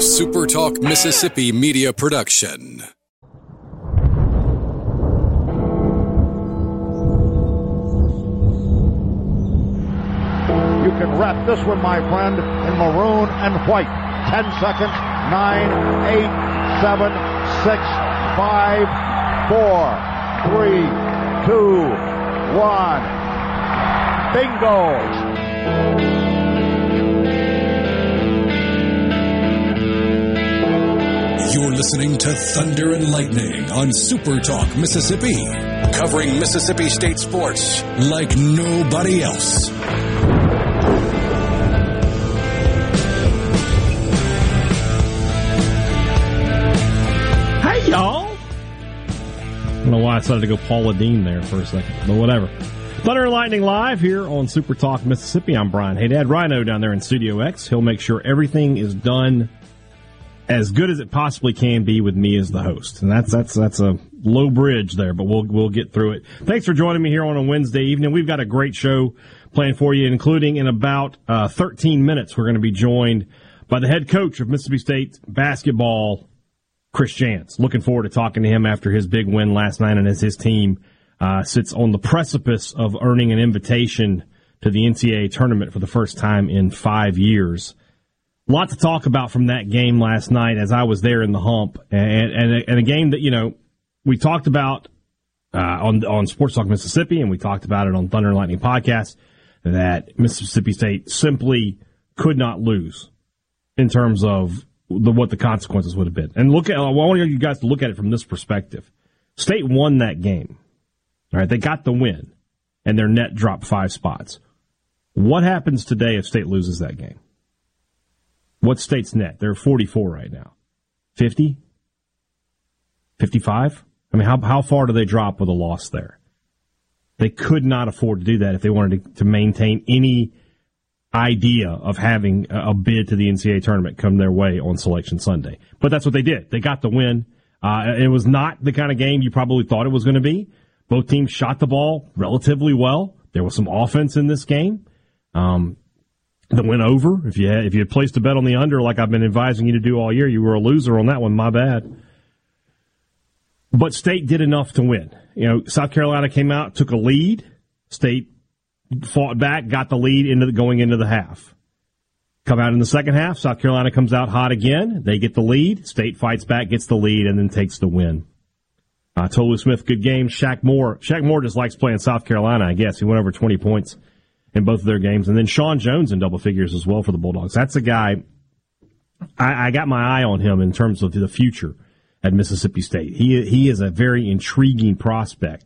A SuperTalk Mississippi media production. You can wrap this one, my friend, in maroon and white. Ten seconds. Nine, eight, seven, six, five, four, three, two, one. Bingo! You're listening to Thunder and Lightning on Super Talk Mississippi, covering Mississippi State sports like nobody else. Hey, y'all. I don't know why I decided to go Paula Deen there for a second, but whatever. Thunder and Lightning live here on Super Talk Mississippi. I'm Brian Hey, Dad Rhino down there in Studio X. He'll make sure everything is done as good as it possibly can be with me as the host. And that's that's that's a low bridge there, but we'll we'll get through it. Thanks for joining me here on a Wednesday evening. We've got a great show planned for you, including in about uh, 13 minutes, we're going to be joined by the head coach of Mississippi State basketball, Chris Jans. Looking forward to talking to him after his big win last night and as his team uh, sits on the precipice of earning an invitation to the NCAA tournament for the first time in five years. Lot to talk about from that game last night as I was there in the hump, and and a, and a game that you know we talked about uh, on on Sports Talk Mississippi, and we talked about it on Thunder and Lightning podcast that Mississippi State simply could not lose in terms of the, what the consequences would have been. And look at I want you guys to look at it from this perspective. State won that game. All right, they got the win, and their net dropped five spots. What happens today if State loses that game? What state's net? They're 44 right now. 50? 55? I mean, how, how far do they drop with a loss there? They could not afford to do that if they wanted to, to maintain any idea of having a, bid to the NCAA tournament come their way on Selection Sunday. But that's what they did. They got the win. Uh, it was not the kind of game you probably thought it was going to be. Both teams shot the ball relatively well. There was some offense in this game. Um, the win over. If you had, if you had placed a bet on the under, like I've been advising you to do all year, you were a loser on that one. My bad. But State did enough to win. You know, South Carolina came out, took a lead. State fought back, got the lead into the, going into the half. Come out in the second half. South Carolina comes out hot again. They get the lead. State fights back, gets the lead, and then takes the win. Uh, Tolu Smith, good game. Shaq Moore. Shaq Moore just likes playing South Carolina, I guess. He went over 20 points in both of their games. And then Sean Jones in double figures as well for the Bulldogs. That's a guy, I, I got my eye on him in terms of the future at Mississippi State. He, he is a very intriguing prospect.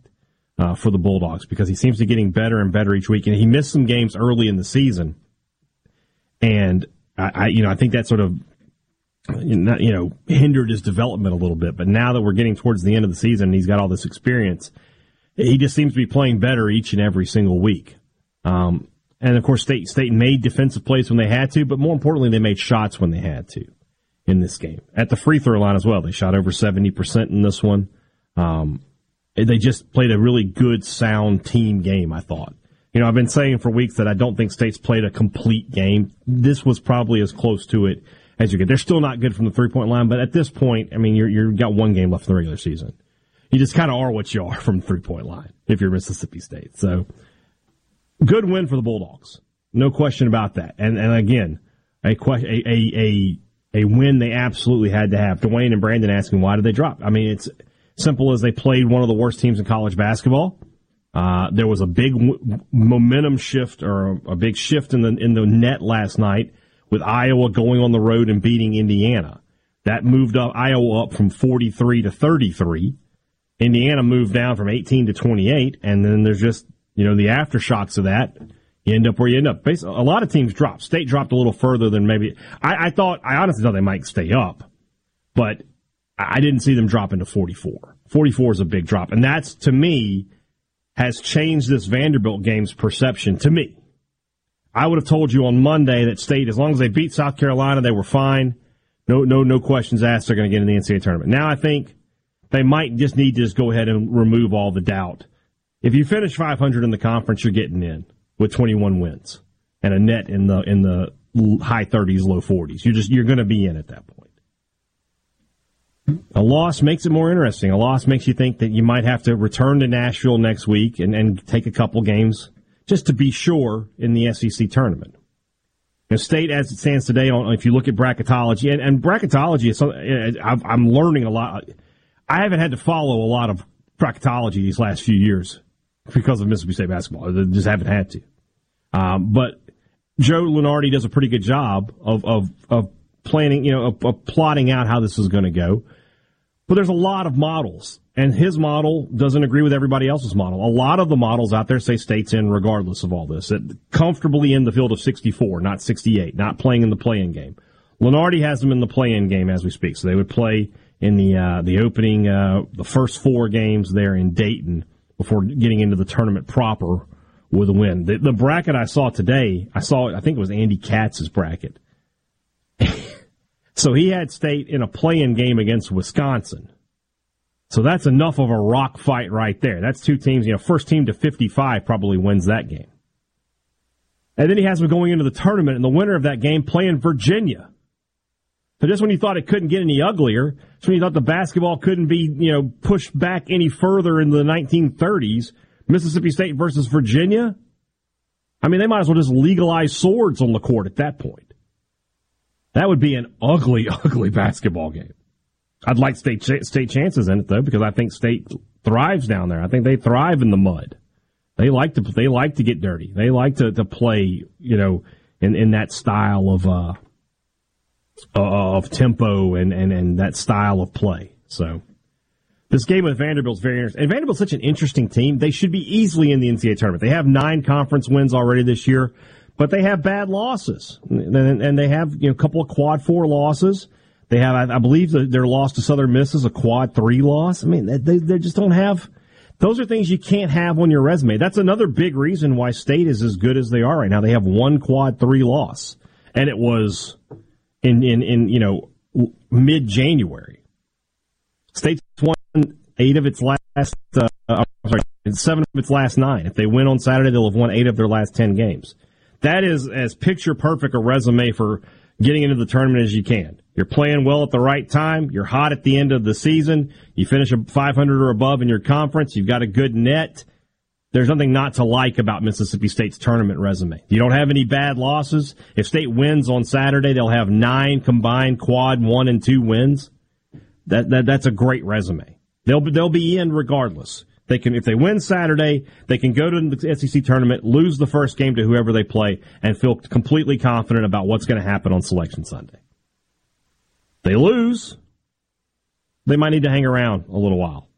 Uh, for the Bulldogs because he seems to be getting better and better each week, and he missed some games early in the season, and I, I you know I think that sort of you know hindered his development a little bit. But now that we're getting towards the end of the season, he's got all this experience. He just seems to be playing better each and every single week. Um, and of course, State State made defensive plays when they had to, but more importantly, they made shots when they had to in this game. At the free throw line as well, they shot over seventy percent in this one. Um, they just played a really good, sound team game. I thought. You know, I've been saying for weeks that I don't think State's played a complete game. This was probably as close to it as you get. They're still not good from the three point line, but at this point, I mean, you're you've got one game left in the regular season. You just kind of are what you are from three point line if you're Mississippi State. So good win for the Bulldogs. No question about that. And and again, a question, a, a, a, win they absolutely had to have. Dwayne and Brandon asking why did they drop? I mean, it's simple as they played one of the worst teams in college basketball. Uh, there was a big w- momentum shift or a, a big shift in the in the net last night with Iowa going on the road and beating Indiana. That moved up Iowa up from 43 to 33. Indiana moved down from 18 to 28, and then there's just you know, the aftershocks of that, you end up where you end up. Basically, a lot of teams dropped. State dropped a little further than maybe. I, I thought, I honestly thought they might stay up, but I didn't see them drop into 44. 44 is a big drop. And that's, to me, has changed this Vanderbilt game's perception to me. I would have told you on Monday that State, as long as they beat South Carolina, they were fine. No, no, no questions asked. They're going to get in the NCAA tournament. Now I think they might just need to just go ahead and remove all the doubt if you finish 500 in the conference, you're getting in with 21 wins and a net in the in the high 30s, low 40s. You're just you're going to be in at that point. A loss makes it more interesting. A loss makes you think that you might have to return to Nashville next week and, and take a couple games just to be sure in the SEC tournament. Know, state as it stands today, if you look at bracketology, and, and bracketology is something eh, eh, I'm learning a lot. I haven't had to follow a lot of bracketology these last few years because of Mississippi State basketball. They just haven't had to. Um, but Joe Lunardi does a pretty good job of, of, of planning, you know, of, of plotting out how this is going to go. But there's a lot of models, and his model doesn't agree with everybody else's model. A lot of the models out there say states in regardless of all this, comfortably in the field of 64, not 68, not playing in the play-in game. Lunardi has them in the play-in game as we speak, so they would play in the uh, the opening, uh, the first four games there in Dayton before getting into the tournament proper with a win. The, the bracket I saw today, I saw, I think it was Andy Katz's bracket. so he had state in a play-in game against Wisconsin. So that's enough of a rock fight right there. That's two teams, you know, first team to 55 probably wins that game. And then he has them going into the tournament, and the winner of that game playing Virginia. So just when you thought it couldn't get any uglier, just when you thought the basketball couldn't be, you know, pushed back any further in the 1930s, Mississippi State versus Virginia. I mean, they might as well just legalize swords on the court at that point. That would be an ugly, ugly basketball game. I'd like state state chances in it though, because I think state thrives down there. I think they thrive in the mud. They like to they like to get dirty. They like to, to play, you know, in, in that style of uh, Uh, uh, of tempo and, and, and that style of play. So this game with Vanderbilt is very interesting. And Vanderbilt's such an interesting team. They should be easily in the NCAA tournament. They have nine conference wins already this year, but they have bad losses. And, they have you know, a couple of quad four losses. They have, I, believe, their loss to Southern Miss is a quad three loss. I mean, they, they just don't have. Those are things you can't have on your resume. That's another big reason why State is as good as they are right now. They have one quad three loss, and it was in in, in you know mid January. State's won eight of its last, uh, I'm sorry, seven of its last nine. If they win on Saturday, they'll have won eight of their last ten games. That is as picture perfect a resume for getting into the tournament as you can. You're playing well at the right time. You're hot at the end of the season. You finish a 500 or above in your conference. You've got a good net. There's nothing not to like about Mississippi State's tournament resume. You don't have any bad losses. If State wins on Saturday, they'll have nine combined quad one and two wins. That, that that's a great resume. They'll they'll be in regardless. They can if they win Saturday, they can go to the SEC tournament, lose the first game to whoever they play, and feel completely confident about what's going to happen on Selection Sunday. They lose, they might need to hang around a little while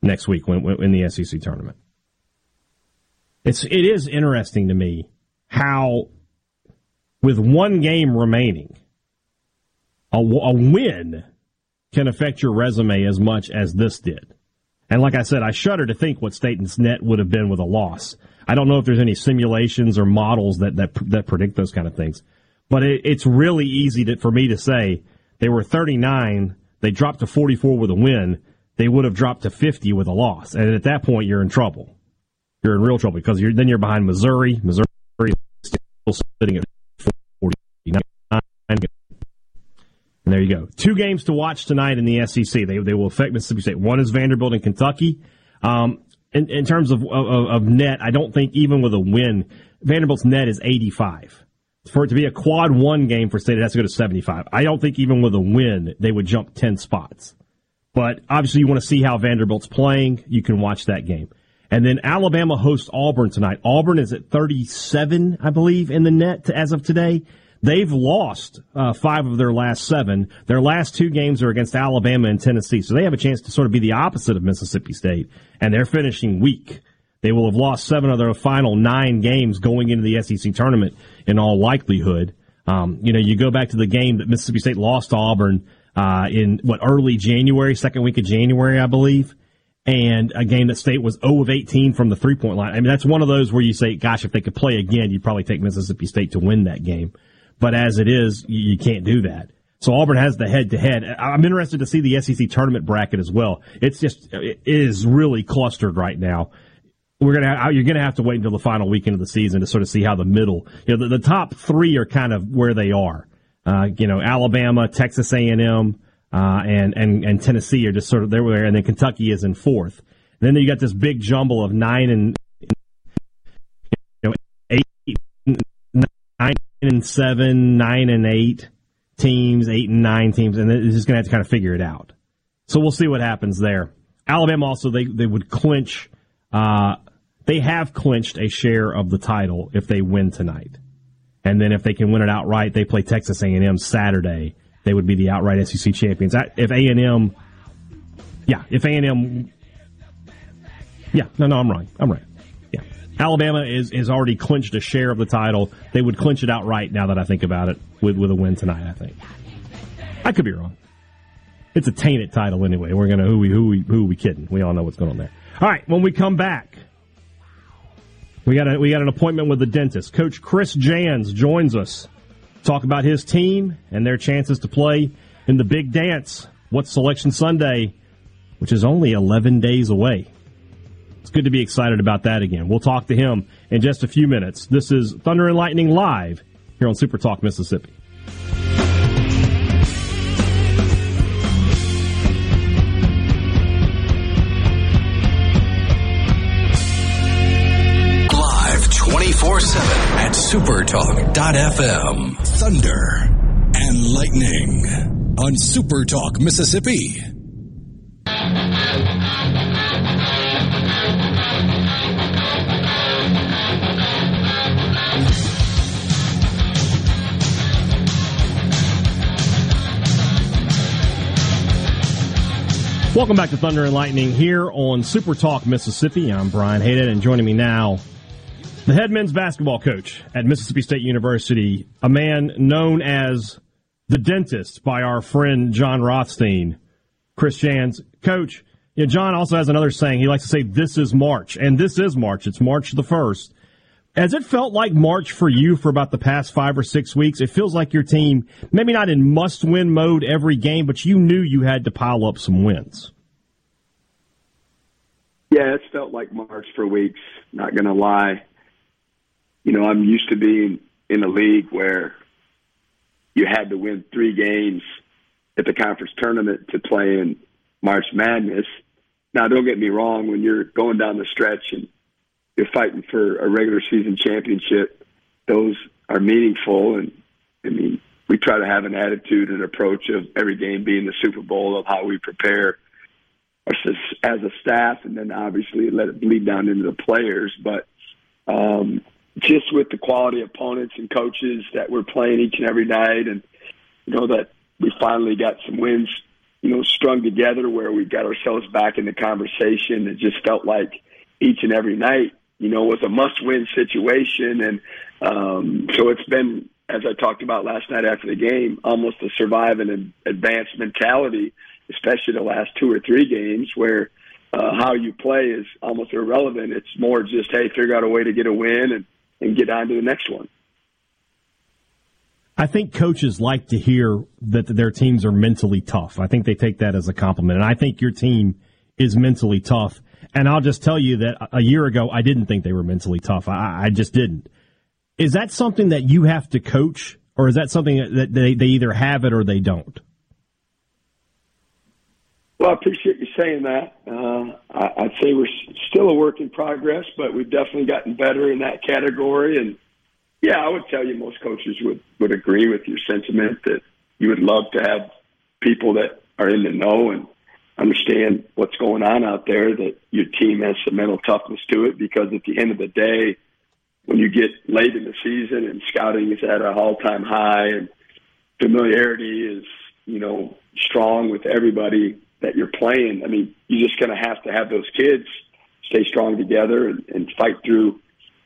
next week when, when in the SEC tournament. It's it is interesting to me how with one game remaining, a, a win can affect your resume as much as this did. And like I said, I shudder to think what Staten's net would have been with a loss. I don't know if there's any simulations or models that that, that predict those kind of things, but it, it's really easy to, for me to say they were 39, they dropped to 44 with a win, they would have dropped to 50 with a loss, and at that point you're in trouble. You're in real trouble because you're, then you're behind Missouri. Missouri still sitting at 49. And there you go. Two games to watch tonight in the SEC. They, they will affect Mississippi State. One is Vanderbilt and Kentucky. Um, in, in, terms of, of, of, net, I don't think even with a win, Vanderbilt's net is 85. For it to be a quad one game for State, it has to go to 75. I don't think even with a win, they would jump 10 spots. But obviously, you want to see how Vanderbilt's playing. You can watch that game. And then Alabama hosts Auburn tonight. Auburn is at 37, I believe, in the net as of today. They've lost uh, five of their last seven. Their last two games are against Alabama and Tennessee, so they have a chance to sort of be the opposite of Mississippi State, and they're finishing weak. They will have lost seven of their final nine games going into the SEC tournament in all likelihood. Um, you know, you go back to the game that Mississippi State lost to Auburn uh, in what early January, second week of January, I believe and a game that State was 0 of 18 from the three point line. I mean, that's one of those where you say, gosh, if they could play again, you'd probably take Mississippi State to win that game. But as it is, you can't do that. So Auburn has the head to head. I'm interested to see the SEC tournament bracket as well. It's just, it is really clustered right now. We're gonna, you're gonna have to wait until the final weekend of the season to sort of see how the middle, you know, the, the top three are kind of where they are. Uh, you know, Alabama, Texas A&M, uh, and and and Tennessee are just sort of there, and then Kentucky is in fourth. And then you got this big jumble of nine and you know eight, nine and seven, nine and eight teams, eight and nine teams, and it's just going to have to kind of figure it out. So we'll see what happens there. Alabama also they they would clinch. Uh, they have clinched a share of the title if they win tonight, and then if they can win it outright, they play Texas A and M Saturday. They would be the outright SEC champions. If A and M, yeah, if A and M, yeah, no, no, I'm right. I'm right. Yeah, Alabama is is already clinched a share of the title. They would clinch it outright. Now that I think about it, with with a win tonight, I think. I could be wrong. It's a tainted title anyway. We're gonna who we who we who we kidding? We all know what's going on there. All right, when we come back, we got a, we got an appointment with the dentist. Coach Chris Jans joins us. Talk about his team and their chances to play in the big dance. What's Selection Sunday, which is only 11 days away. It's good to be excited about that again. We'll talk to him in just a few minutes. This is Thunder and Lightning live here on Super Talk Mississippi. At supertalk.fm. Thunder and lightning on Supertalk, Mississippi. Welcome back to Thunder and Lightning here on Super Talk Mississippi. I'm Brian Hayden, and joining me now the head men's basketball coach at Mississippi State University, a man known as the dentist by our friend Jon Rothstein, Chris Jans. Coach, you know, John also has another saying. He likes to say, This is March. And this is March. It's March the 1st. Has it felt like March for you for about the past five or six weeks? It feels like your team, maybe not in must win mode every game, but you knew you had to pile up some wins. Yeah, it's felt like March for weeks, not going to lie you know, I'm used to being in a league where you had to win three games at the conference tournament to play in March Madness. Now, don't get me wrong, when you're going down the stretch and you're fighting for a regular season championship, those are meaningful. And I mean, we try to have an attitude and approach of every game being the Super Bowl of how we prepare as a staff, and then obviously let it bleed down into the players. But um, just with the quality opponents and coaches that we're playing each and every night, and you know that we finally got some wins, you know, strung together where we got ourselves back in the conversation. It just felt like each and every night, you know, was a must-win situation, and um, so it's been, as I talked about last night after the game, almost a survive and advance mentality, especially the last two or three games where. Uh, how you play is almost irrelevant. It's more just, hey, figure out a way to get a win and and get on to the next one. I think coaches like to hear that their teams are mentally tough. I think they take that as a compliment. And I think your team is mentally tough. And I'll just tell you that a year ago, I didn't think they were mentally tough. I, I just didn't. Is that something that you have to coach, or is that something that they, they either have it or they don't? Well, I appreciate you saying that. Uh, I, I'd say we're still a work in progress, but we've definitely gotten better in that category. And yeah, I would tell you most coaches would would agree with your sentiment that you would love to have people that are in the know and understand what's going on out there. That your team has some mental toughness to it, because at the end of the day, when you get late in the season and scouting is at an all time high and familiarity is you know strong with everybody that you're playing. I mean, you're just going to have to have those kids stay strong together and, and fight through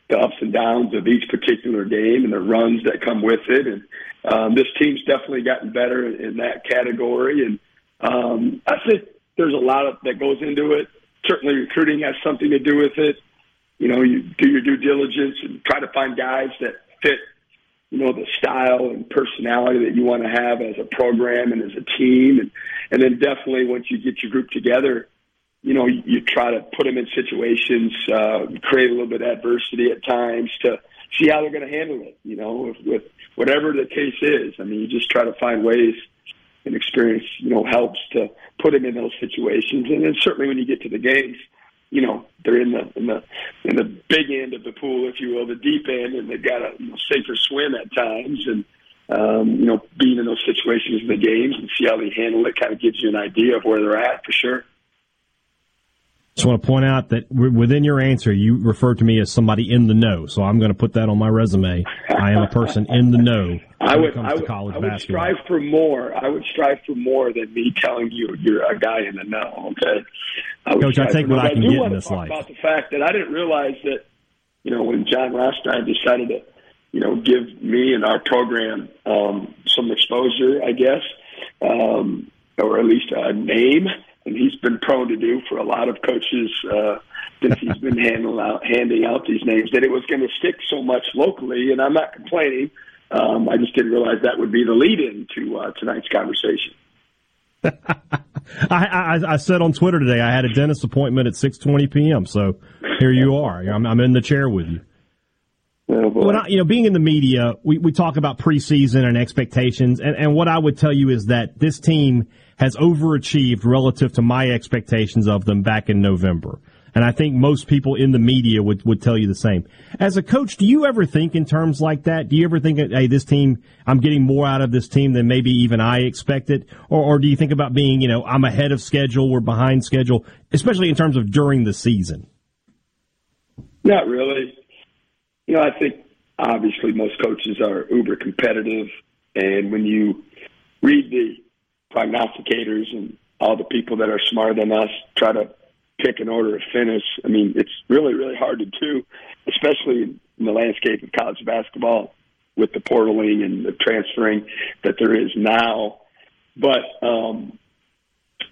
the ups and downs of each particular game and the runs that come with it. And um, this team's definitely gotten better in, in that category. And um, I think there's a lot of that goes into it. Certainly, recruiting has something to do with it. You know, you do your due diligence and try to find guys that fit you know the style and personality that you want to have as a program and as a team and and then definitely once you get your group together you know you, you try to put them in situations uh create a little bit of adversity at times to see how they're going to handle it you know with, with whatever the case is i mean you just try to find ways and experience, you know, helps to put them in those situations. And then certainly when you get to the games, you know, they're in the in the in the big end of the pool, if you will, the deep end, and they've got a you know, safer swim at times. And um, you know, being in those situations in the games and see how they handle it kind of gives you an idea of where they're at for sure. Just want to point out that within your answer, you referred to me as somebody in the know. So I'm going to put that on my resume. I am a person in the know. I would, I would, I would strive for more. I would strive for more than me telling you you're a guy in the know. Okay, I Coach, I take what I can I get in this life. About the fact that I didn't realize that, you know, when Jon Rothstein decided to, you know, give me and our program um, some exposure, I guess, um, or at least a name and he's been prone to do for a lot of coaches uh, since he's been handing out, handing out these names that it was going to stick so much locally. And I'm not complaining. Um, I just didn't realize that would be the lead-in to uh, tonight's conversation. I, I, I, said on Twitter today I had a dentist appointment at 6:20 p.m. So here you are. I'm, I'm in the chair with you. Oh when I, you know, being in the media, we, we talk about preseason and expectations, and, and what I would tell you is that this team has overachieved relative to my expectations of them back in November. And I think most people in the media would, would tell you the same. As a coach, do you ever think in terms like that? Do you ever think, hey, this team, I'm getting more out of this team than maybe even I expected? Or, or do you think about being, you know, I'm ahead of schedule, we're behind schedule, especially in terms of during the season? Not really. You know, I think obviously most coaches are uber competitive. And when you read the prognosticators and all the people that are smarter than us try to pick an order of finish. I mean, it's really, really hard to do, especially in the landscape of college basketball with the portaling and the transferring that there is now. But, um,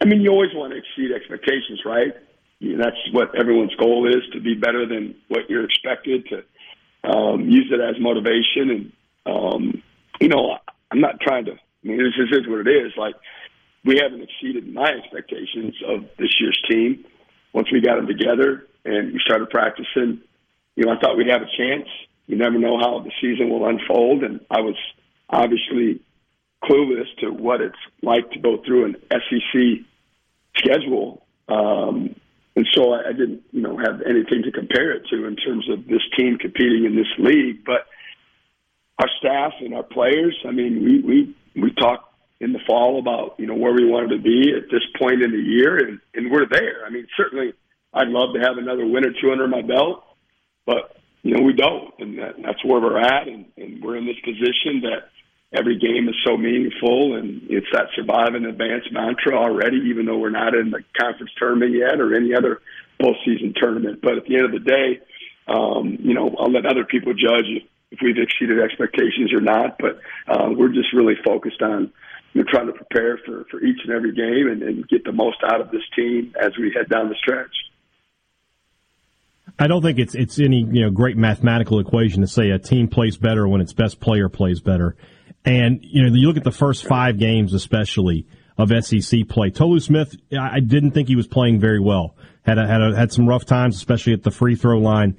I mean, you always want to exceed expectations, right? You know, that's what everyone's goal is to be better than what you're expected, to um, use it as motivation. And, um, you know, I'm not trying to I mean, this is what it is. Like, we haven't exceeded my expectations of this year's team. Once we got them together and we started practicing, you know, I thought we'd have a chance. You never know how the season will unfold, and I was obviously clueless to what it's like to go through an SEC schedule. Um, and so I, I didn't, you know, have anything to compare it to in terms of this team competing in this league. But our staff and our players, I mean, we, we we talked in the fall about you know where we wanted to be at this point in the year, and and we're there. I mean, certainly, I'd love to have another win or two under my belt, but you know we don't, and that, that's where we're at, and, and we're in this position that every game is so meaningful, and it's that survive and advance mantra already, even though we're not in the conference tournament yet or any other postseason tournament. But at the end of the day, um, you know, I'll let other people judge if we've exceeded expectations or not. But uh, we're just really focused on you know, trying to prepare for, for each and every game and, and get the most out of this team as we head down the stretch. I don't think it's it's any you know great mathematical equation to say a team plays better when its best player plays better. And you know you look at the first five games, especially of SEC play. Tolu Smith, I didn't think he was playing very well. Had a, had a, had some rough times, especially at the free throw line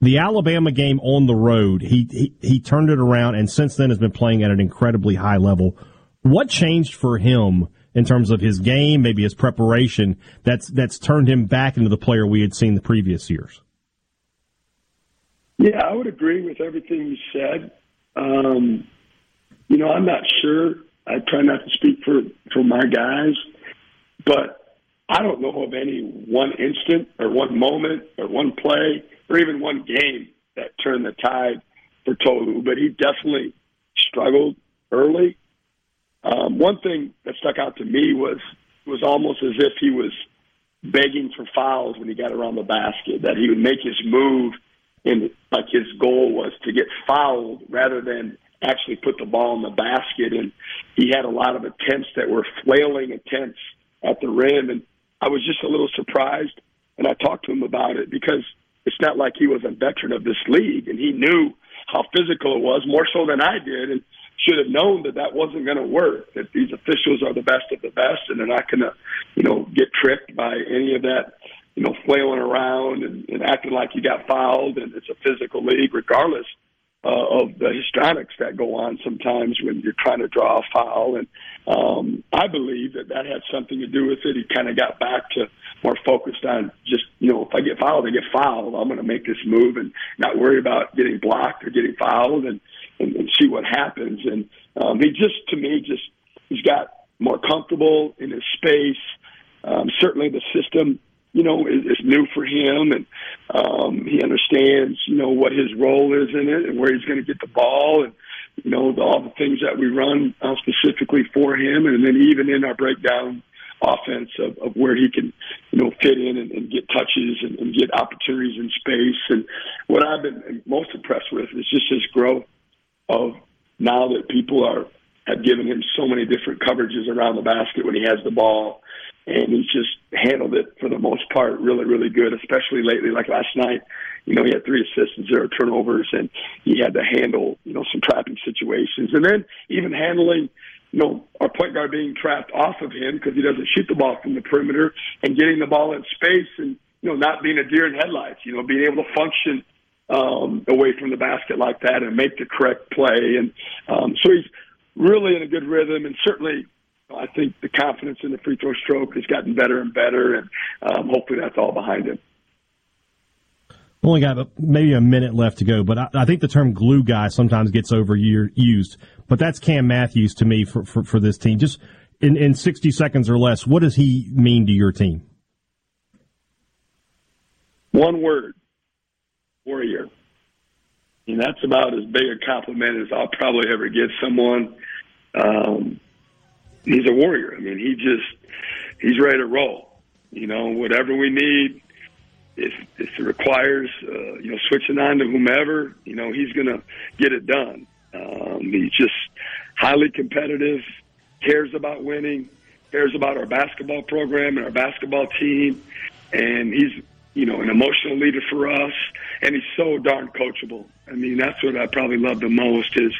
the Alabama game on the road, he, he, he turned it around, and since then has been playing at an incredibly high level. What changed for him in terms of his game, maybe his preparation, that's that's turned him back into the player we had seen the previous years? Yeah, I would agree with everything you said. Um, you know, I'm not sure. I try not to speak for for my guys, but I don't know of any one instant or one moment or one play or even one game that turned the tide for Tolu, but he definitely struggled early. Um, one thing that stuck out to me was was almost as if he was begging for fouls when he got around the basket. That he would make his move, and like his goal was to get fouled rather than actually put the ball in the basket. And he had a lot of attempts that were flailing attempts at the rim, and I was just a little surprised. And I talked to him about it because it's not like he was a veteran of this league and he knew how physical it was more so than I did and should have known that that wasn't going to work, that these officials are the best of the best and they're not going to, you know, get tricked by any of that, you know, flailing around and, and acting like you got fouled and it's a physical league regardless uh, of the histrionics that go on sometimes when you're trying to draw a foul. And um, I believe that that had something to do with it. He kind of got back to more focused on just, you know, if I get fouled, I get fouled. I'm going to make this move and not worry about getting blocked or getting fouled and, and, and see what happens. And um, he just, to me, just he's got more comfortable in his space. Um, certainly the system you know, is, is new for him, and um, he understands, you know, what his role is in it and where he's going to get the ball, and you know, the, all the things that we run uh, specifically for him, and then even in our breakdown offense of, of where he can, you know, fit in and, and get touches and, and get opportunities in space. And what I've been most impressed with is just his growth of now that people are have given him so many different coverages around the basket when he has the ball and he's just handled it for the most part really, really good, especially lately. Like last night, you know, he had three assists and zero turnovers, and he had to handle, you know, some trapping situations. And then even handling, you know, our point guard being trapped off of him because he doesn't shoot the ball from the perimeter and getting the ball in space and, you know, not being a deer in headlights, you know, being able to function um, away from the basket like that and make the correct play. And um, so he's really in a good rhythm and certainly I think the confidence in the free throw stroke has gotten better and better, and um, hopefully that's all behind him. Only got maybe a minute left to go, but I, I think the term glue guy sometimes gets overused. But that's Cam Matthews to me for, for, for this team. Just in, in 60 seconds or less, what does he mean to your team? One word warrior. And that's about as big a compliment as I'll probably ever give someone. Um, he's a warrior. I mean, he just he's ready to roll. You know, whatever we need, if if it requires uh, you know switching on to whomever, you know, he's going to get it done. Um, he's just highly competitive, cares about winning, cares about our basketball program and our basketball team, and he's you know an emotional leader for us, and he's so darn coachable. I mean, that's what I probably love the most is,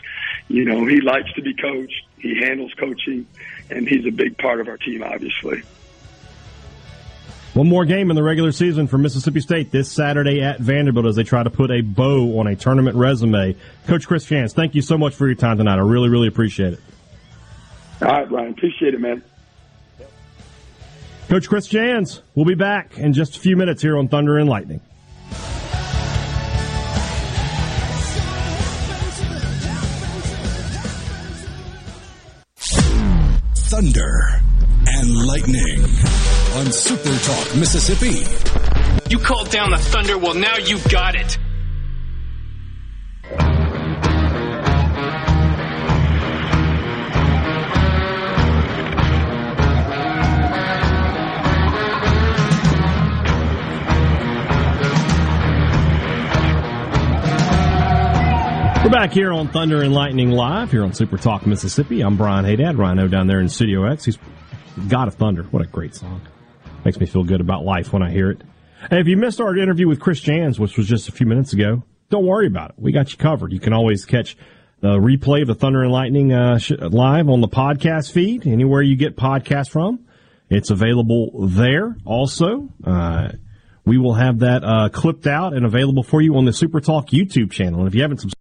you know, he likes to be coached, he handles coaching, and he's a big part of our team, obviously. One more game in the regular season for Mississippi State this Saturday at Vanderbilt as they try to put a bow on a tournament resume. Coach Chris Jans, thank you so much for your time tonight. I really, really appreciate it. All right, Ryan. Appreciate it, man. Coach Chris Jans, we'll be back in just a few minutes here on Thunder and Lightning. And Lightning on Super Talk Mississippi. You called down the thunder, well, now you got it. We're back here on Thunder and Lightning Live here on Super Talk Mississippi. I'm Brian Haydad, Rhino down there in Studio X. He's God of Thunder. What a great song. Makes me feel good about life when I hear it. And if you missed our interview with Chris Jans, which was just a few minutes ago, don't worry about it. We got you covered. You can always catch the replay of the Thunder and Lightning uh, sh- live on the podcast feed, anywhere you get podcasts from. It's available there also. Uh, we will have that uh, clipped out and available for you on the Super Talk YouTube channel. And if you haven't subscribed,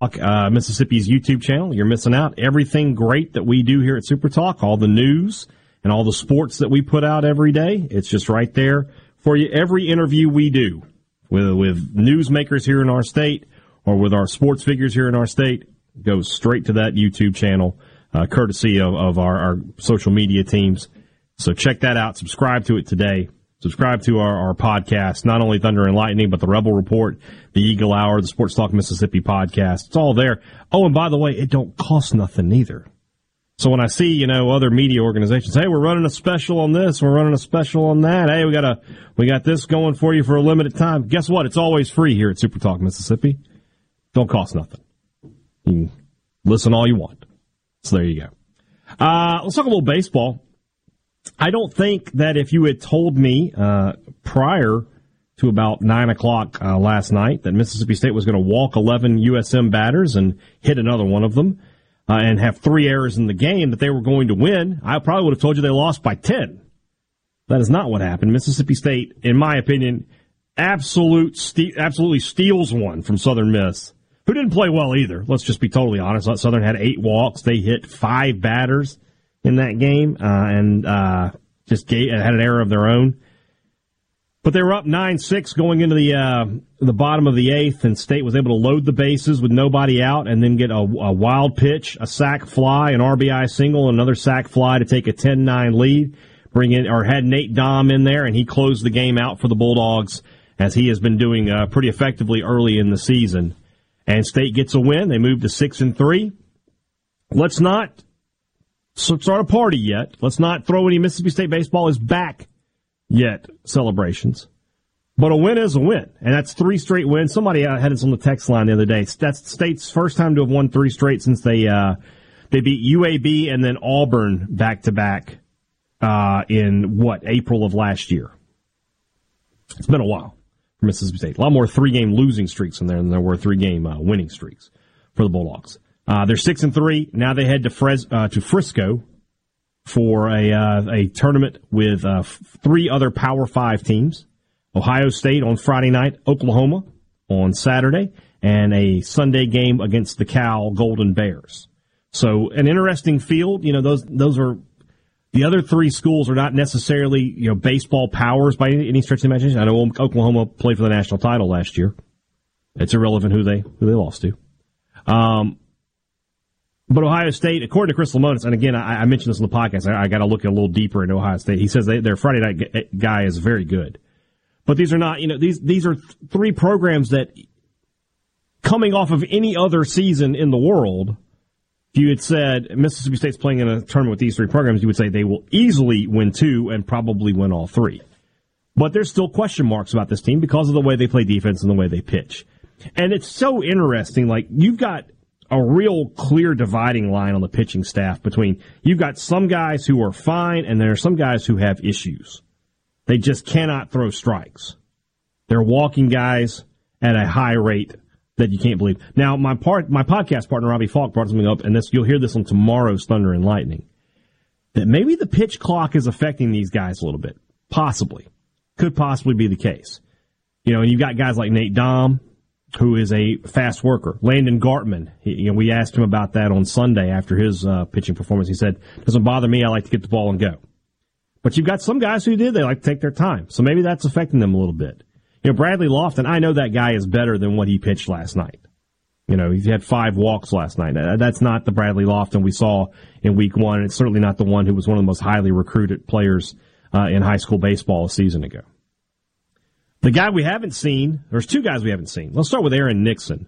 uh, Mississippi's YouTube channel. You're missing out. Everything great that we do here at Super Talk, all the news and all the sports that we put out every day, it's just right there for you. Every interview we do with, with newsmakers here in our state or with our sports figures here in our state goes straight to that YouTube channel, uh, courtesy of, of our, our social media teams. So check that out. Subscribe to it today. Subscribe to our, our podcast, not only Thunder and Lightning, but the Rebel Report, the Eagle Hour, the Sports Talk Mississippi podcast. It's all there. Oh, and by the way, it don't cost nothing either. So when I see, you know, other media organizations, hey, we're running a special on this, we're running a special on that. Hey, we got a, we got this going for you for a limited time. Guess what? It's always free here at Super Talk Mississippi. Don't cost nothing. You can listen all you want. So there you go. Uh, let's talk a little baseball. I don't think that if you had told me uh, prior to about nine o'clock uh, last night that Mississippi State was going to walk 11 USM batters and hit another one of them uh, and have three errors in the game that they were going to win, I probably would have told you they lost by 10. That is not what happened. Mississippi State, in my opinion, absolute ste- absolutely steals one from Southern Miss, who didn't play well either. Let's just be totally honest. Southern had eight walks. They hit five batters in that game, uh, and uh, just gave, had an error of their own. But they were up nine six going into the uh, the bottom of the eighth, and State was able to load the bases with nobody out, and then get a, a wild pitch, a sac fly, an RBI single, another sac fly to take a 10-9 lead. Bring in or had Nate Dohm in there, and he closed the game out for the Bulldogs as he has been doing uh, pretty effectively early in the season. And State gets a win; they move to six and three. Let's not start a party yet. Let's not throw any Mississippi State baseball is back yet celebrations. But a win is a win, and that's three straight wins. Somebody uh, had us on the text line the other day. That's State's first time to have won three straight since they uh, they beat UAB and then Auburn back to back in what April of last year. It's been a while for Mississippi State. A lot more three game losing streaks in there than there were three game uh, winning streaks for the Bulldogs. Uh, they're six and three now. They head to Fres- uh, to Frisco for a uh, a tournament with uh, three other Power Five teams: Ohio State on Friday night, Oklahoma on Saturday, and a Sunday game against the Cal Golden Bears. So an interesting field. You know, those those are the other three schools are not necessarily you know baseball powers by any, any stretch of the imagination. I know Oklahoma played for the national title last year. It's irrelevant who they who they lost to. Um, but Ohio State, according to Chris Lemonis, and again, I, I, mentioned this in the podcast, I, I got to look a little deeper into Ohio State. He says they, their Friday night guy is very good. But these are not, you know, these, these are th- three programs that coming off of any other season in the world, if you had said Mississippi State's playing in a tournament with these three programs, you would say they will easily win two and probably win all three. But there's still question marks about this team because of the way they play defense and the way they pitch. And it's so interesting. Like, you've got a real clear dividing line on the pitching staff between you've got some guys who are fine and there are some guys who have issues. They just cannot throw strikes. They're walking guys at a high rate that you can't believe. Now, my part, my podcast partner Robbie Faulk brought something up, and this you'll hear this on tomorrow's Thunder and Lightning. That maybe the pitch clock is affecting these guys a little bit. Possibly, could possibly be the case. You know, and you've got guys like Nate Dohm, who is a fast worker. Landon Gartman, he, you know, we asked him about that on Sunday after his uh, pitching performance. He said, "Doesn't bother me. I like to get the ball and go." But you've got some guys who did. They like to take their time, so maybe that's affecting them a little bit. You know, Bradley Loftin. I know that guy is better than what he pitched last night. You know, he had five walks last night. That's not the Bradley Loftin we saw in Week One. And it's certainly not the one who was one of the most highly recruited players uh, in high school baseball a season ago. The guy we haven't seen, there's two guys we haven't seen. Let's start with Aaron Nixon,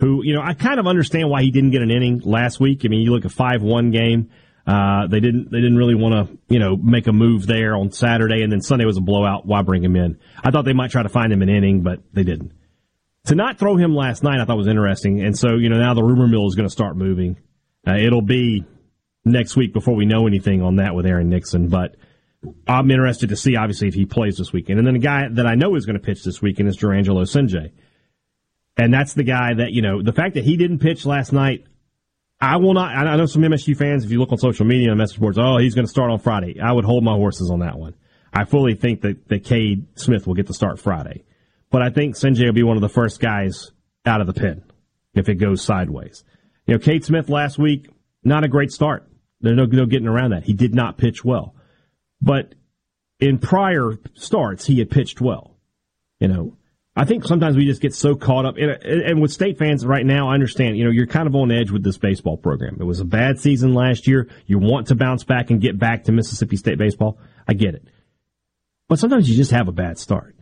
who, you know, I kind of understand why he didn't get an inning last week. I mean, you look at 5-1 game. Uh, they didn't, they didn't really want to, you know, make a move there on Saturday and then Sunday was a blowout. Why bring him in? I thought they might try to find him an inning, but they didn't. To not throw him last night, I thought was interesting. And so, you know, now the rumor mill is going to start moving. Uh, it'll be next week before we know anything on that with Aaron Nixon, but I'm interested to see, obviously, if he plays this weekend. And then a guy that I know is going to pitch this weekend is Jurrangelo Cijntje. And that's the guy that, you know, the fact that he didn't pitch last night, I will not, I know some MSU fans, if you look on social media and message boards, oh, he's going to start on Friday. I would hold my horses on that one. I fully think that, that Cade Smith will get to start Friday. But I think Cijntje will be one of the first guys out of the pen if it goes sideways. You know, Cade Smith last week, not a great start. There's no, no getting around that. He did not pitch well. But in prior starts, he had pitched well. You know, I think sometimes we just get so caught up in. And with state fans right now, I understand, you know, you're kind of on edge with this baseball program. It was a bad season last year. You want to bounce back and get back to Mississippi State baseball. I get it. But sometimes you just have a bad start.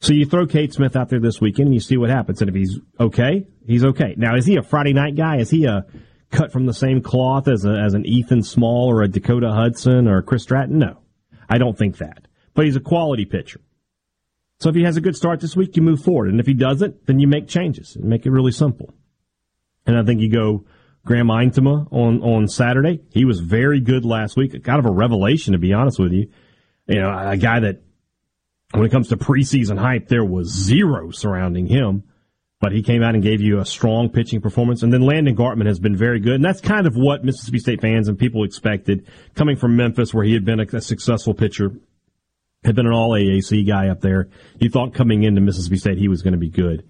So you throw Cade Smith out there this weekend and you see what happens. And if he's okay, he's okay. Now, is he a Friday night guy? Is he a cut from the same cloth as, a, as an Ethan Small or a Dakota Hudson or Chris Stratton? No, I don't think that. But he's a quality pitcher. So if he has a good start this week, you move forward. And if he doesn't, then you make changes and make it really simple. And I think you go Graham Eintema on, on Saturday. He was very good last week. Kind of a revelation, to be honest with you. You know, a guy that when it comes to preseason hype, there was zero surrounding him but he came out and gave you a strong pitching performance. And then Landon Gartman has been very good. And that's kind of what Mississippi State fans and people expected coming from Memphis, where he had been a, a successful pitcher. had been an all AAC guy up there. You thought coming into Mississippi State he was going to be good.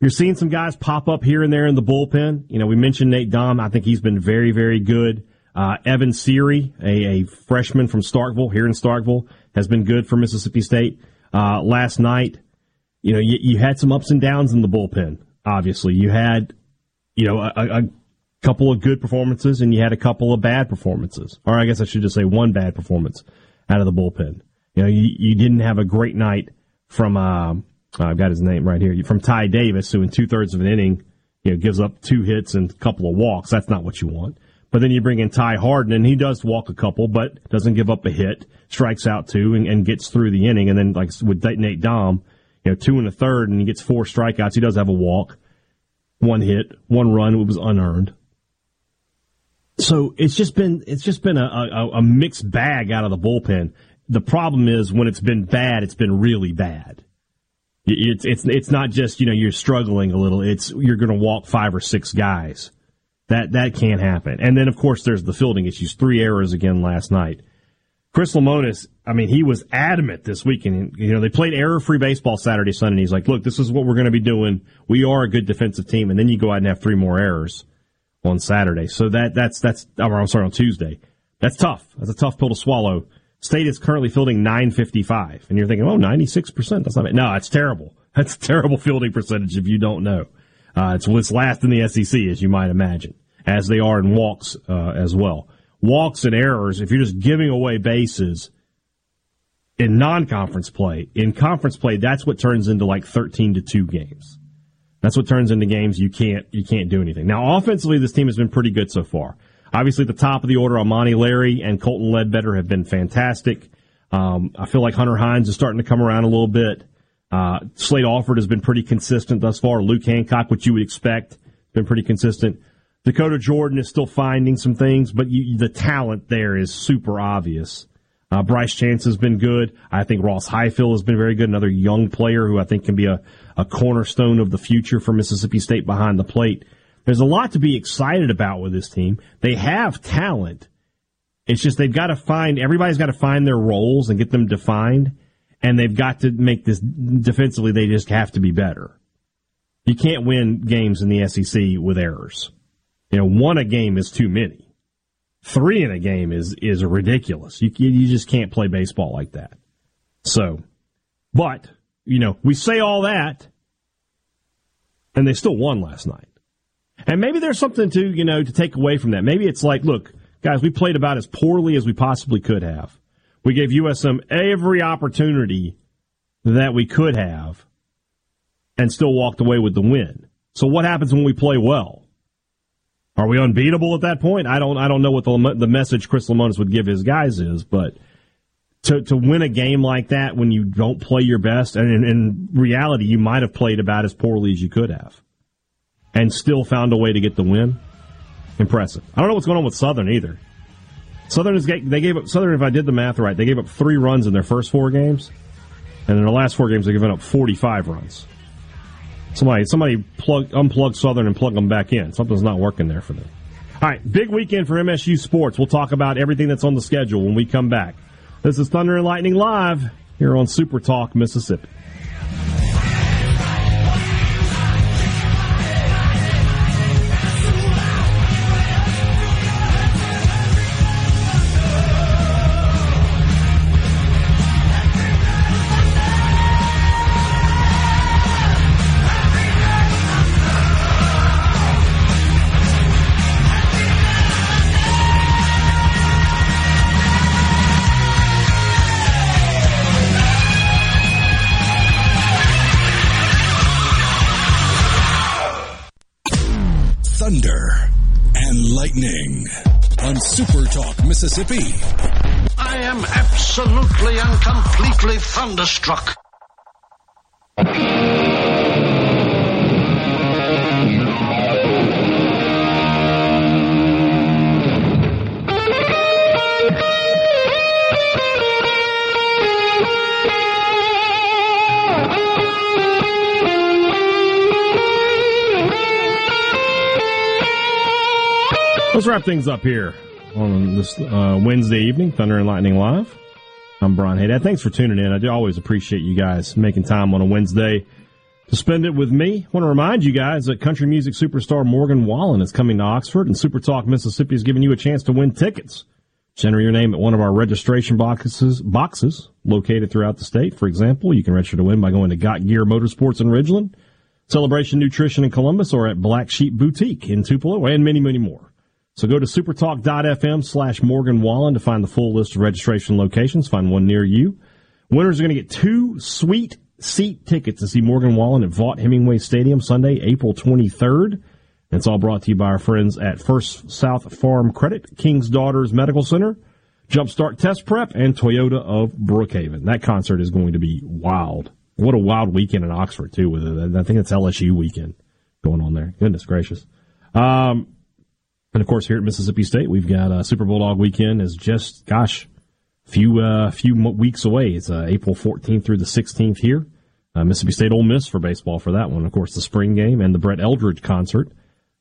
You're seeing some guys pop up here and there in the bullpen. You know, we mentioned Nate Dohm. I think he's been very, very good. Uh, Evan Siary, a, a, freshman from Starkville, here in Starkville, has been good for Mississippi State. Uh, last night, you know, you, you, had some ups and downs in the bullpen. Obviously, you had, you know, a, a, couple of good performances and you had a couple of bad performances. Or I guess I should just say one bad performance out of the bullpen. You know, you, you didn't have a great night from, uh, I've got his name right here, from Ty Davis, who in two thirds of an inning, you know, gives up two hits and a couple of walks. That's not what you want. But then you bring in Ty Harden, and he does walk a couple, but doesn't give up a hit, strikes out two, and, and gets through the inning. And then, like with Nate Dohm, you know, two and a third, and he gets four strikeouts. He does have a walk, one hit, one run. It was unearned. So it's just been it's just been a, a, a mixed bag out of the bullpen. The problem is when it's been bad, it's been really bad. It's it's it's not just you know you're struggling a little. It's you're going to walk five or six guys that that can't happen. And then of course there's the fielding issues. Three errors again last night. Chris Lemonis, I mean, he was adamant this weekend. You know, they played error-free baseball Saturday, Sunday. And he's like, "Look, this is what we're going to be doing. We are a good defensive team." And then you go out and have three more errors on Saturday. So that that's that's. I'm sorry, on Tuesday. That's tough. That's a tough pill to swallow. State is currently fielding 955, and you're thinking, "Oh, 96 percent. That's not bad." No, it's terrible. That's a terrible fielding percentage if you don't know. Uh, it's, it's last in the SEC, as you might imagine, as they are in walks uh, as well. Walks and errors, if you're just giving away bases in non-conference play, in conference play, that's what turns into like 13 to 2 games. That's what turns into games you can't you can't do anything. Now, offensively, this team has been pretty good so far. Obviously, at the top of the order, Amani Larry and Colton Ledbetter have been fantastic. Um, I feel like Hunter Hines is starting to come around a little bit. Uh, Slade Alford has been pretty consistent thus far. Luke Hancock, what you would expect, been pretty consistent. Dakota Jordan is still finding some things, but you, the talent there is super obvious. Uh, Bryce Chance has been good. I think Ross Highfill has been very good. Another young player who I think can be a, a cornerstone of the future for Mississippi State behind the plate. There's a lot to be excited about with this team. They have talent. It's just they've got to find, everybody's got to find their roles and get them defined and they've got to make this defensively. They just have to be better. You can't win games in the SEC with errors. You know, one a game is too many. Three in a game is is ridiculous. You you just can't play baseball like that. So, but you know, we say all that, and they still won last night. And maybe there's something to you know to take away from that. Maybe it's like, look, guys, we played about as poorly as we possibly could have. We gave USM every opportunity that we could have and still walked away with the win. So what happens when we play well? Are we unbeatable at that point? I don't I don't know what the the message Chris Lemonis would give his guys is, but to to win a game like that when you don't play your best and in, in reality you might have played about as poorly as you could have and still found a way to get the win. Impressive. I don't know what's going on with Southern either. Southern is they gave up Southern. If I did the math right, they gave up three runs in their first four games, and in the last four games they've given up forty-five runs. Somebody, somebody plug unplug Southern and plug them back in. Something's not working there for them. All right, big weekend for MSU sports. We'll talk about everything that's on the schedule when we come back. This is Thunder and Lightning live here on Super Talk Mississippi. Mississippi. I am absolutely and completely thunderstruck. Let's wrap things up here on this uh, Wednesday evening, Thunder and Lightning Live. I'm Brian Hadad. Thanks for tuning in. I do always appreciate you guys making time on a Wednesday to spend it with me. I want to remind you guys that country music superstar Morgan Wallen is coming to Oxford, and Super Talk Mississippi is giving you a chance to win tickets. Enter your name at one of our registration boxes, boxes located throughout the state. For example, you can register to win by going to Got Gear Motorsports in Ridgeland, Celebration Nutrition in Columbus, or at Black Sheep Boutique in Tupelo, and many, many more. So go to supertalk.fm slash Morgan Wallen to find the full list of registration locations. Find one near you. Winners are going to get two sweet seat tickets to see Morgan Wallen at Vaught Hemingway Stadium Sunday, April 23rd. It's all brought to you by our friends at First South Farm Credit, King's Daughters Medical Center, Jumpstart Test Prep, and Toyota of Brookhaven. That concert is going to be wild. What a wild weekend in Oxford, too, with it. I think it's LSU weekend going on there. Goodness gracious. Um, and of course, here at Mississippi State, we've got uh, Super Bulldog weekend is just, gosh, few uh, few weeks away. It's uh, April 14th through the 16th here. Uh, Mississippi State Ole Miss for baseball for that one. Of course, the spring game and the Brett Eldredge concert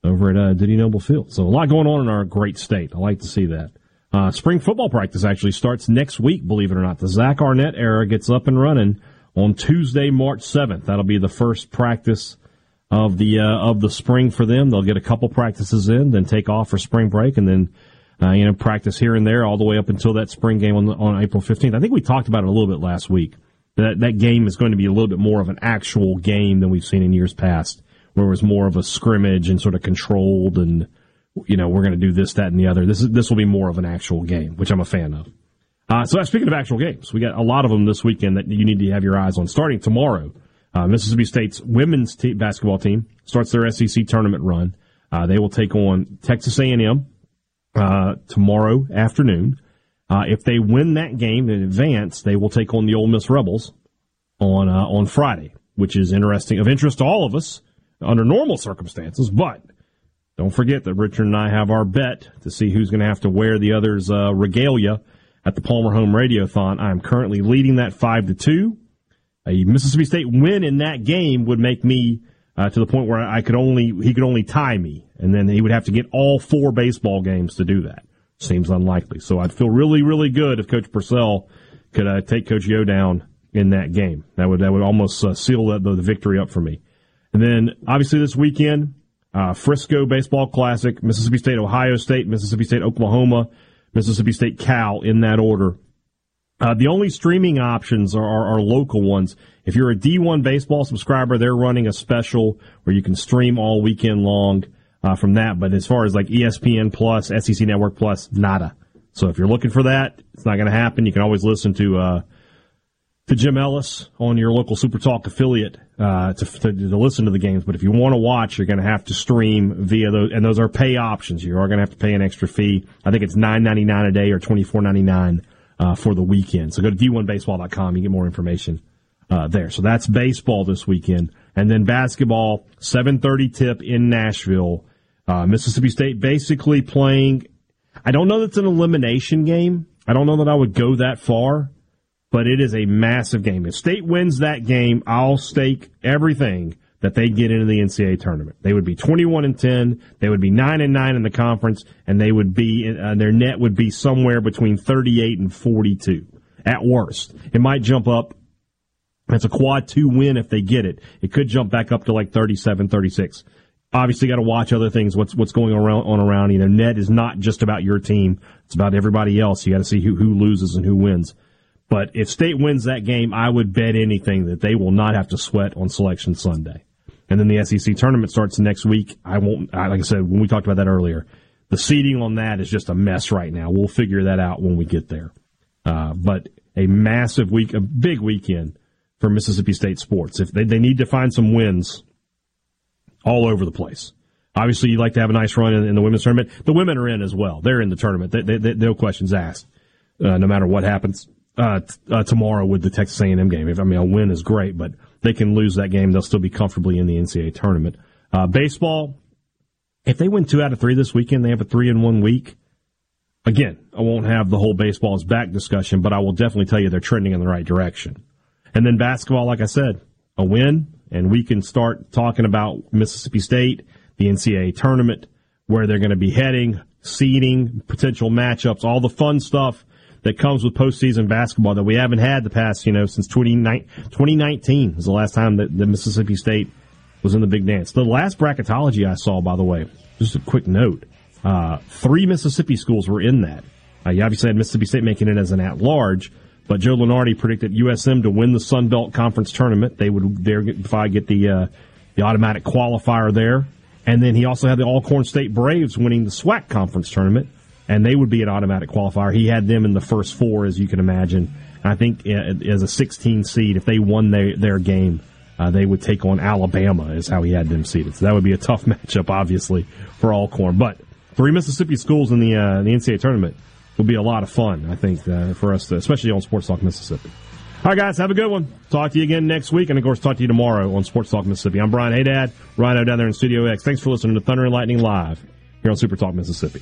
over at uh, Dudy Noble Field. So a lot going on in our great state. I like to see that. Uh, spring football practice actually starts next week, believe it or not. The Zach Arnett era gets up and running on Tuesday, March 7th. That'll be the first practice of the uh, of the spring for them. They'll get a couple practices in, then take off for spring break, and then uh, you know practice here and there all the way up until that spring game on on April fifteenth. I think we talked about it a little bit last week. That that game is going to be a little bit more of an actual game than we've seen in years past, where it was more of a scrimmage and sort of controlled, and you know we're going to do this, that, and the other. This is this will be more of an actual game, which I'm a fan of. Uh, so speaking of actual games, we got a lot of them this weekend that you need to have your eyes on. Starting tomorrow, uh, Mississippi State's women's te- basketball team starts their SEC tournament run. Uh, they will take on Texas A&M uh, tomorrow afternoon. Uh, if they win that game in advance, they will take on the Ole Miss Rebels on uh, on Friday, which is interesting of interest to all of us under normal circumstances. But don't forget that Richard and I have our bet to see who's going to have to wear the other's uh, regalia at the Palmer Home Radiothon. I am currently leading that five to two. A Mississippi State win in that game would make me uh, to the point where I could only he could only tie me, and then he would have to get all four baseball games to do that. Seems unlikely. So I'd feel really really good if Coach Purcell could uh, take Coach Yo down in that game. That would that would almost uh, seal the, the, victory up for me. And then obviously this weekend, uh, Frisco Baseball Classic, Mississippi State, Ohio State, Mississippi State, Oklahoma, Mississippi State, Cal in that order. Uh, the only streaming options are, are, are, local ones. If you're a D1 baseball subscriber, they're running a special where you can stream all weekend long uh, from that. But as far as like ESPN Plus, SEC Network Plus, nada. So if you're looking for that, it's not going to happen. You can always listen to uh, to Jim Ellis on your local Super Talk affiliate uh, to, to, to listen to the games. But if you want to watch, you're going to have to stream via those, and those are pay options. You are going to have to pay an extra fee. I think it's nine ninety nine a day or twenty four ninety nine uh, for the weekend. So go to d1baseball.com. You get more information uh, there. So that's baseball this weekend. And then basketball, 7.30 tip in Nashville. Uh, Mississippi State basically playing. I don't know that's an elimination game. I don't know that I would go that far, but it is a massive game. If State wins that game, I'll stake everything that they get into the NCAA tournament. They would be 21 and 10. They would be 9 and 9 in the conference, and they would be uh, their net would be somewhere between 38 and 42 at worst. It might jump up. It's a quad two win if they get it. It could jump back up to like 37, 36. Obviously, got to watch other things. What's what's going around on around you know. Net is not just about your team; it's about everybody else. You got to see who who loses and who wins. But if State wins that game, I would bet anything that they will not have to sweat on Selection Sunday and then the SEC tournament starts next week. I won't, like I said, when we talked about that earlier, the seating on that is just a mess right now. We'll figure that out when we get there. Uh, but a massive week, a big weekend for Mississippi State sports. If they, they need to find some wins all over the place. Obviously, you'd like to have a nice run in, in the women's tournament. The women are in as well. They're in the tournament. They, they, no questions asked, uh, no matter what happens uh, t- uh, tomorrow with the Texas A&M game. If I mean, a win is great, but they can lose that game. They'll still be comfortably in the NCAA tournament. Uh, baseball, if they win two out of three this weekend, they have a three in one week. Again, I won't have the whole baseball is back discussion, but I will definitely tell you they're trending in the right direction. And then basketball, like I said, a win, and we can start talking about Mississippi State, the NCAA tournament, where they're going to be heading, seeding, potential matchups, all the fun stuff that comes with postseason basketball that we haven't had the past, you know, since 2019 was the last time that, the Mississippi State was in the big dance. The last bracketology I saw, by the way, just a quick note, uh, three Mississippi schools were in that. Uh, you obviously had Mississippi State making it as an at-large, but Joe Lunardi predicted USM to win the Sun Belt Conference tournament. They would thereby get the uh, the automatic qualifier there, and then he also had the Alcorn State Braves winning the SWAC Conference tournament, and they would be an automatic qualifier. He had them in the first four, as you can imagine. I think uh, as a 16 seed, if they won their their game, uh, they would take on Alabama, is how he had them seeded. So that would be a tough matchup, obviously, for Alcorn. But three Mississippi schools in the uh, the NCAA tournament will be a lot of fun, I think, uh, for us, to, especially on Sports Talk Mississippi. All right, guys, have a good one. Talk to you again next week, and of course, talk to you tomorrow on Sports Talk Mississippi. I'm Brian Hadad, Rhino down there in Studio X. Thanks for listening to Thunder and Lightning Live here on Super Talk Mississippi.